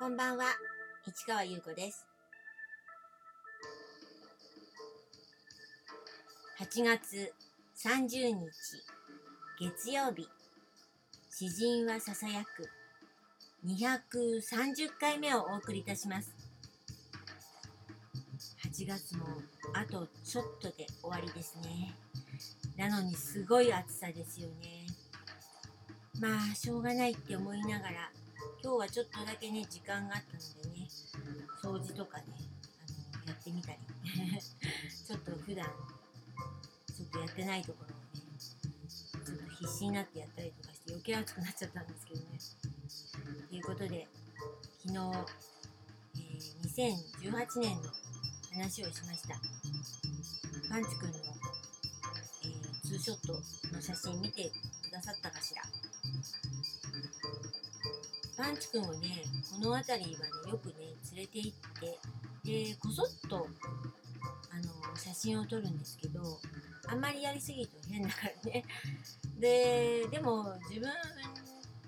こんばんは、市川優子です。8月30日、月曜日、詩人はささやく230回目をお送りいたします。8月もあとちょっとで終わりですね。なのにすごい暑さですよね。まあ、しょうがないって思いながら、今日はちょっとだけね、時間があったのでね、掃除とかね、あのやってみたり、ちょっと普段、ちょっとやってないところをね、ちょっと必死になってやったりとかして余計暑くなっちゃったんですけどね。ということで、昨日、えー、2018年の話をしました。パンチ君の、えー、ツーショットの写真見てくださったかしら？パンチ君をね、この辺りはね、よくね、連れて行って、で、こそっと、あの、写真を撮るんですけど、あんまりやりすぎると変だからね。で、でも自分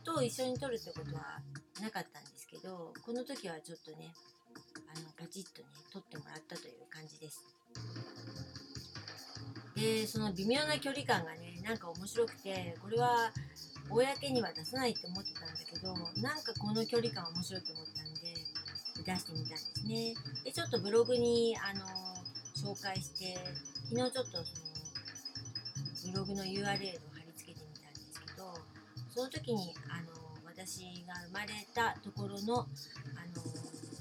と一緒に撮るってことはなかったんですけど、この時はちょっとね、あの、パチッとね、撮ってもらったという感じです。で、その微妙な距離感がね、なんか面白くて、これは公には出さないって思ってたんだけどなんかこの距離感面白いと思ったんで出してみたんですね。でちょっとブログにあの紹介して昨日ちょっとそのブログの URL を貼り付けてみたんですけどその時にあの私が生まれたところのあの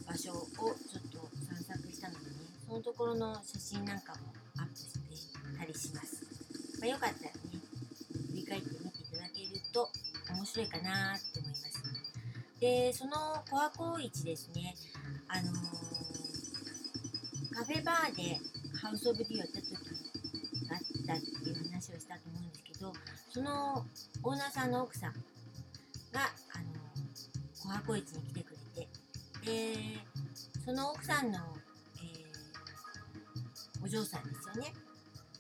場所をちょっと散策したのでねそのところの写真なんかもアップしてたりします、まあ、よかったらね振り返ってみてと面白いかなって思います。で、そのコアコ市ですね、あのー、カフェバーでハウスオブディをやった時があったっていう話をしたと思うんですけど、そのオーナーさんの奥さんが、あのー、コアコ市に来てくれて、で、その奥さんの、えー、お嬢さんですよね。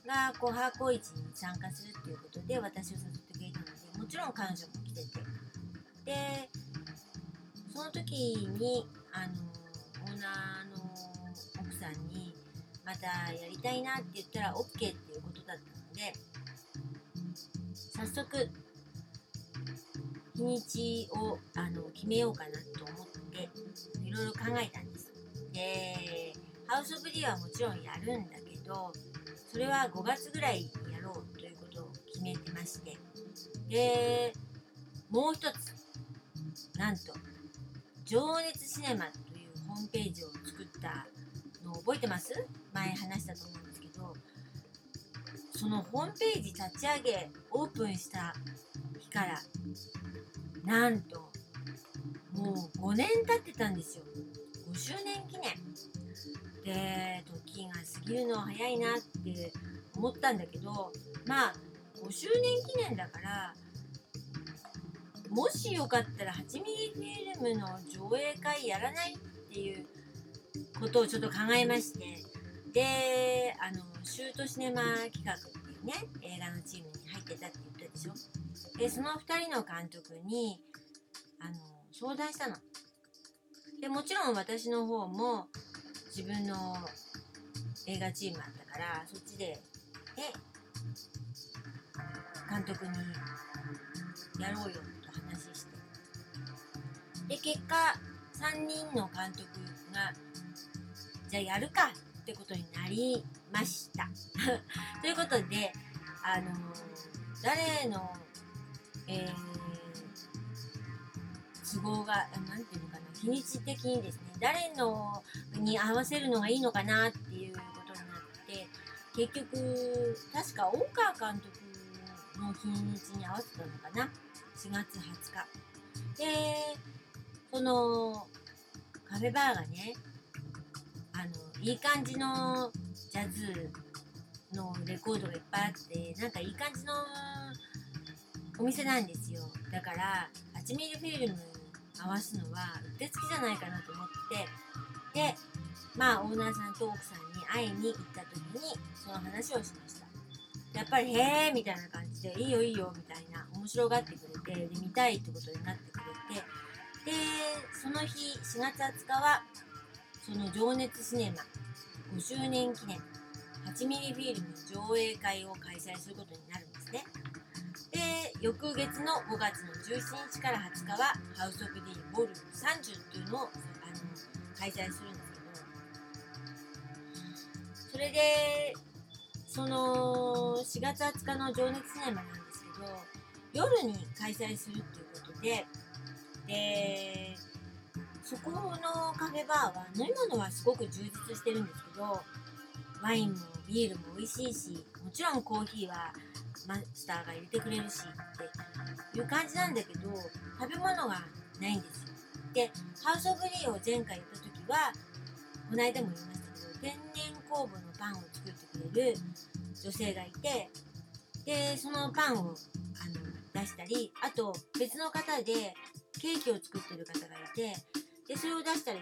が、こう、ハーコ市に参加するっていうことで、私を誘ってくれたので、もちろん彼女も来てて。で、その時に、あの、オーナーの奥さんに、またやりたいなって言ったら OK っていうことだったので、早速、日にちをあの決めようかなと思って、いろいろ考えたんです。で、ハウス・オブ・ディはもちろんやるんだけど、それは5月ぐらいにやろうということを決めてまして、で、もう一つ、なんと、情熱シネマというホームページを作ったのを覚えてます？前話したと思うんですけど、そのホームページ立ち上げ、オープンした日から、なんと、もう5年経ってたんですよ。5周年記念。で時が過ぎるのは早いなって思ったんだけどまあ5周年記念だからもしよかったら 8mm フィルムの上映会やらないっていうことをちょっと考えましてであのシュートシネマ企画っていうね映画のチームに入ってたって言ったでしょ。でその2人の監督にあの相談したの。でもちろん私の方も自分の映画チームあったからそっちでで監督にやろうよと話して。で結果3人の監督がじゃあやるかってことになりました。ということであの誰の、えー、都合が何ていうのかな日にち的にですね誰のに合わせるのがいいのかなっていうことになって結局確か大川監督の日にちに合わせたのかな。4月20日。でそのカフェバーがねあのいい感じのジャズのレコードがいっぱいあってなんかいい感じのお店なんですよ。だから8ミリフィルム合わすのはうってつきじゃないかなと思ってでまあオーナーさんと奥さんに会いに行った時にその話をしました。やっぱり「へえ」みたいな感じで「いいよいいよ」みたいな面白がってくれてで見たいってことになってくれてでその日4月20日はその情熱シネマ5周年記念8ミリフィルム上映会を開催することにな翌月の5月の17日から20日はハウス・オブ・ディボルューム30っていうのをあの開催するんですけど。それでその4月20日の情熱シネマなんですけど夜に開催するっていうことででそこのカフェバーは飲み物はすごく充実してるんですけどワインもビールも美味しいしもちろんコーヒーはマスターが入れてくれるしっていう感じなんだけど食べ物がないんですよ。でハウス・オブ・リーを前回やった時はこの間も言いましたけど天然酵母のパンを作ってくれる女性がいてでそのパンをあの出したりあと別の方でケーキを作ってる方がいてでそれを出したり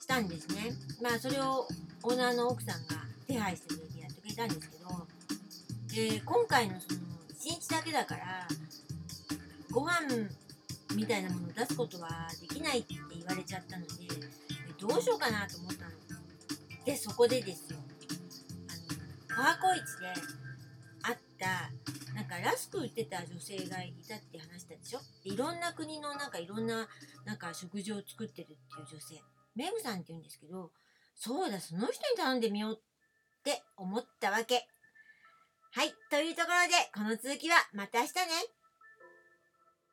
したんですね。まあそれをオーナーの奥さんが手配してくれてやってくれたんですけどで今回のその1日だけだからご飯みたいなものを出すことはできないって言われちゃったのでどうしようかなと思ったの。でそこでですよあのコハコイチで会ったなんかラスク売ってた女性がいたって話したでしょ？でいろんな国のなんかいろんななんか食事を作ってるっていう女性。メグさんって言うんですけどそうだその人に頼んでみようって思ったわけ。はい。というところでこの続きはまた明日ね。